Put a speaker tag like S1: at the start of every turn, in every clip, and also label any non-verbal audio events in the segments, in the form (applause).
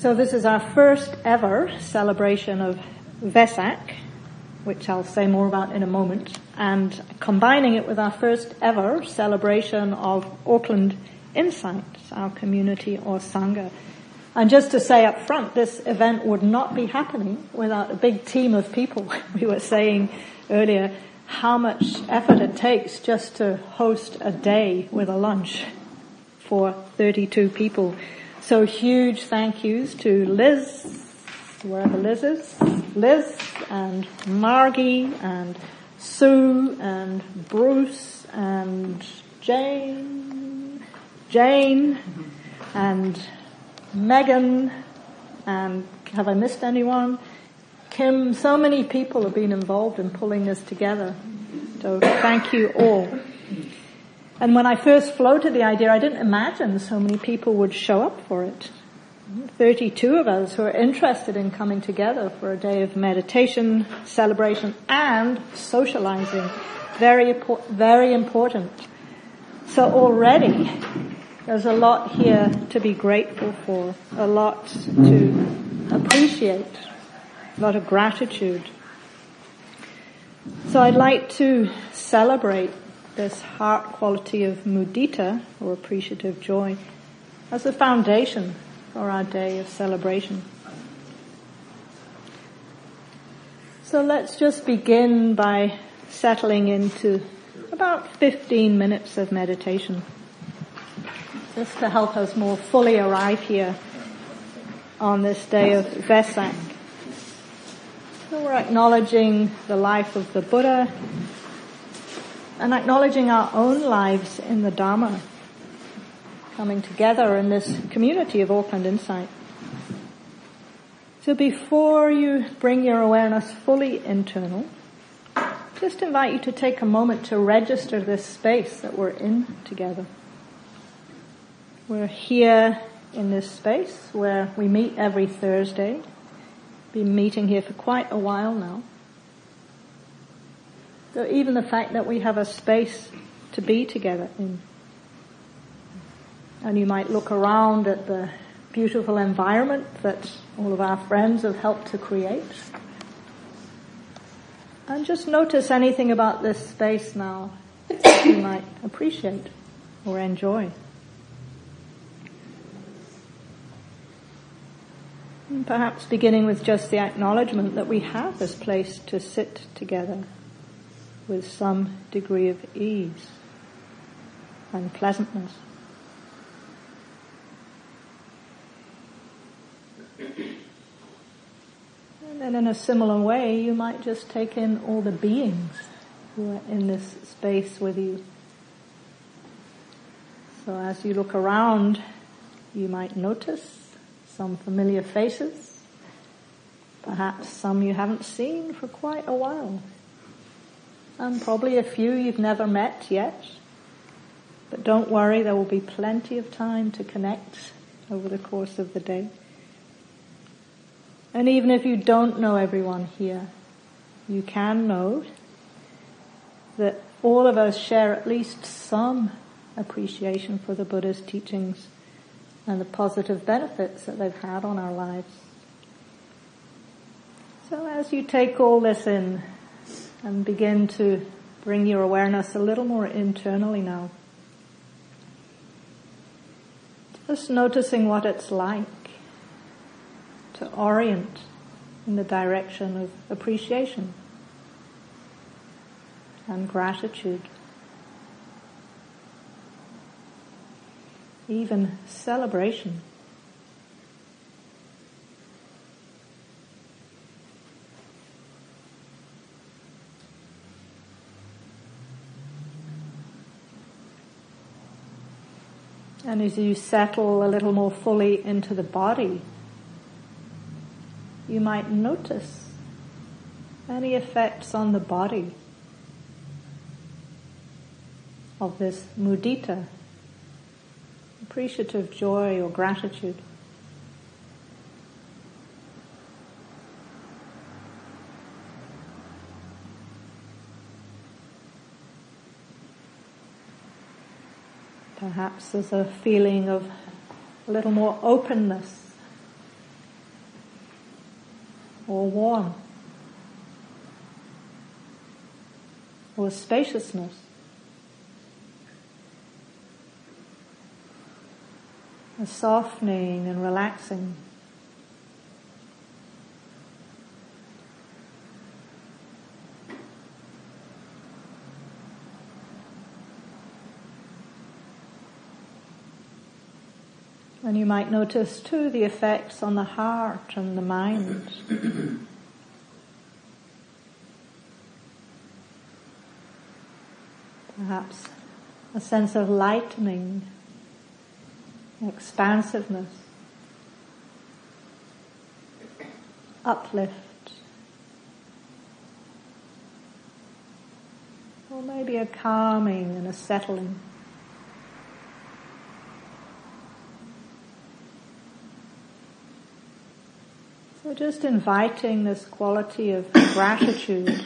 S1: So this is our first ever celebration of Vesak, which I'll say more about in a moment, and combining it with our first ever celebration of Auckland Insights, our community or Sangha. And just to say up front, this event would not be happening without a big team of people. (laughs) We were saying earlier how much effort it takes just to host a day with a lunch for 32 people. So huge thank yous to Liz, wherever Liz is, Liz and Margie and Sue and Bruce and Jane, Jane and Megan and have I missed anyone? Kim, so many people have been involved in pulling this together. So thank you all. And when I first floated the idea, I didn't imagine so many people would show up for it. 32 of us who are interested in coming together for a day of meditation, celebration, and socializing. Very, very important. So already, there's a lot here to be grateful for, a lot to appreciate, a lot of gratitude. So I'd like to celebrate this heart quality of mudita, or appreciative joy, as a foundation for our day of celebration. So let's just begin by settling into about 15 minutes of meditation, just to help us more fully arrive here on this day of Vesak. So we're acknowledging the life of the Buddha, and acknowledging our own lives in the Dharma, coming together in this community of Auckland Insight. So before you bring your awareness fully internal, just invite you to take a moment to register this space that we're in together. We're here in this space where we meet every Thursday. Been meeting here for quite a while now. So even the fact that we have a space to be together in. And you might look around at the beautiful environment that all of our friends have helped to create. And just notice anything about this space now that you might appreciate or enjoy. And perhaps beginning with just the acknowledgement that we have this place to sit together with some degree of ease and pleasantness. And then in a similar way, you might just take in all the beings who are in this space with you. So as you look around, you might notice some familiar faces, perhaps some you haven't seen for quite a while and probably a few you've never met yet. But don't worry, there will be plenty of time to connect over the course of the day. And even if you don't know everyone here, you can know that all of us share at least some appreciation for the Buddha's teachings and the positive benefits that they've had on our lives. So as you take all this in, and begin to bring your awareness a little more internally now. Just noticing what it's like to orient in the direction of appreciation and gratitude. Even celebration. And as you settle a little more fully into the body, you might notice any effects on the body of this mudita, appreciative joy or gratitude. Perhaps there's a feeling of a little more openness or warmth or spaciousness. A softening and relaxing. And you might notice too the effects on the heart and the mind. Perhaps a sense of lightening, expansiveness, uplift, or maybe a calming and a settling. So just inviting this quality of gratitude.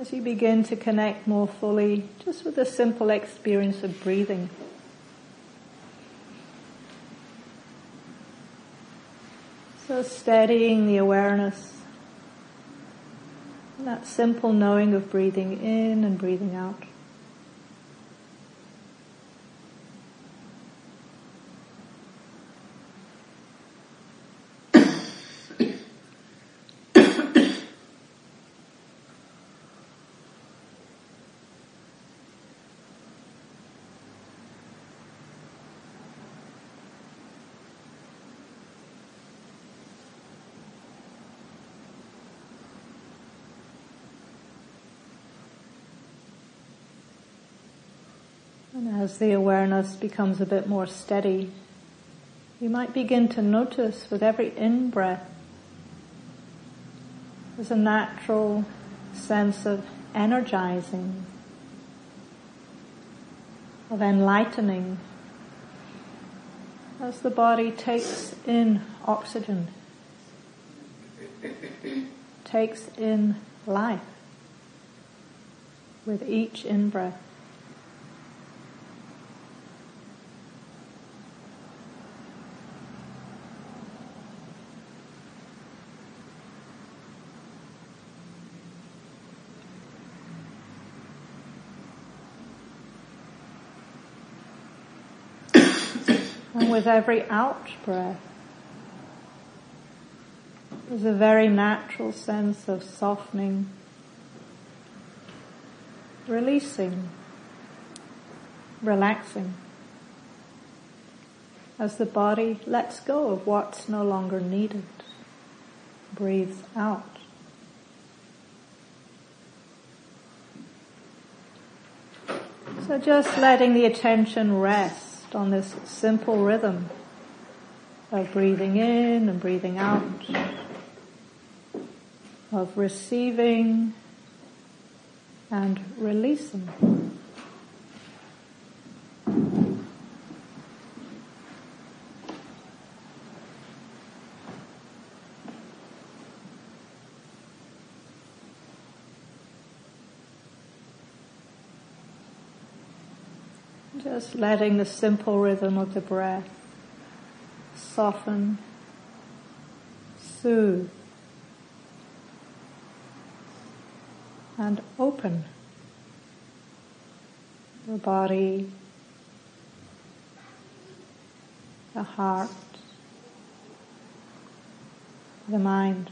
S1: As you begin to connect more fully just with the simple experience of breathing. So steadying the awareness, that simple knowing of breathing in and breathing out. And as the awareness becomes a bit more steady, you might begin to notice with every in-breath there's a natural sense of energizing, of enlightening as the body takes in oxygen, takes in life with each in-breath. And with every out breath, there's a very natural sense of softening, releasing, relaxing, as the body lets go of what's no longer needed, breathes out. So just letting the attention rest on this simple rhythm of breathing in and breathing out, of receiving and releasing. Just letting the simple rhythm of the breath soften, soothe, and open the body, the heart, the mind.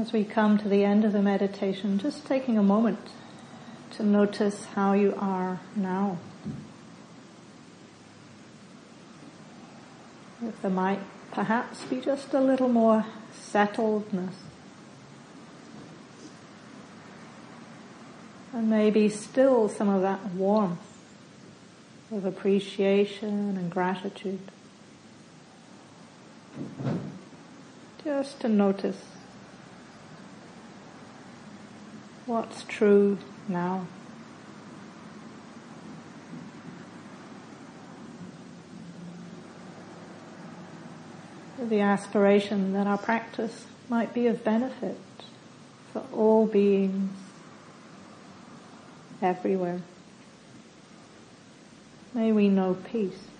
S1: As we come to the end of the meditation, just taking a moment to notice how you are now. If there might perhaps be just a little more settledness. And maybe still some of that warmth of appreciation and gratitude. Just to notice what's true now. The aspiration that our practice might be of benefit for all beings everywhere. May we know peace.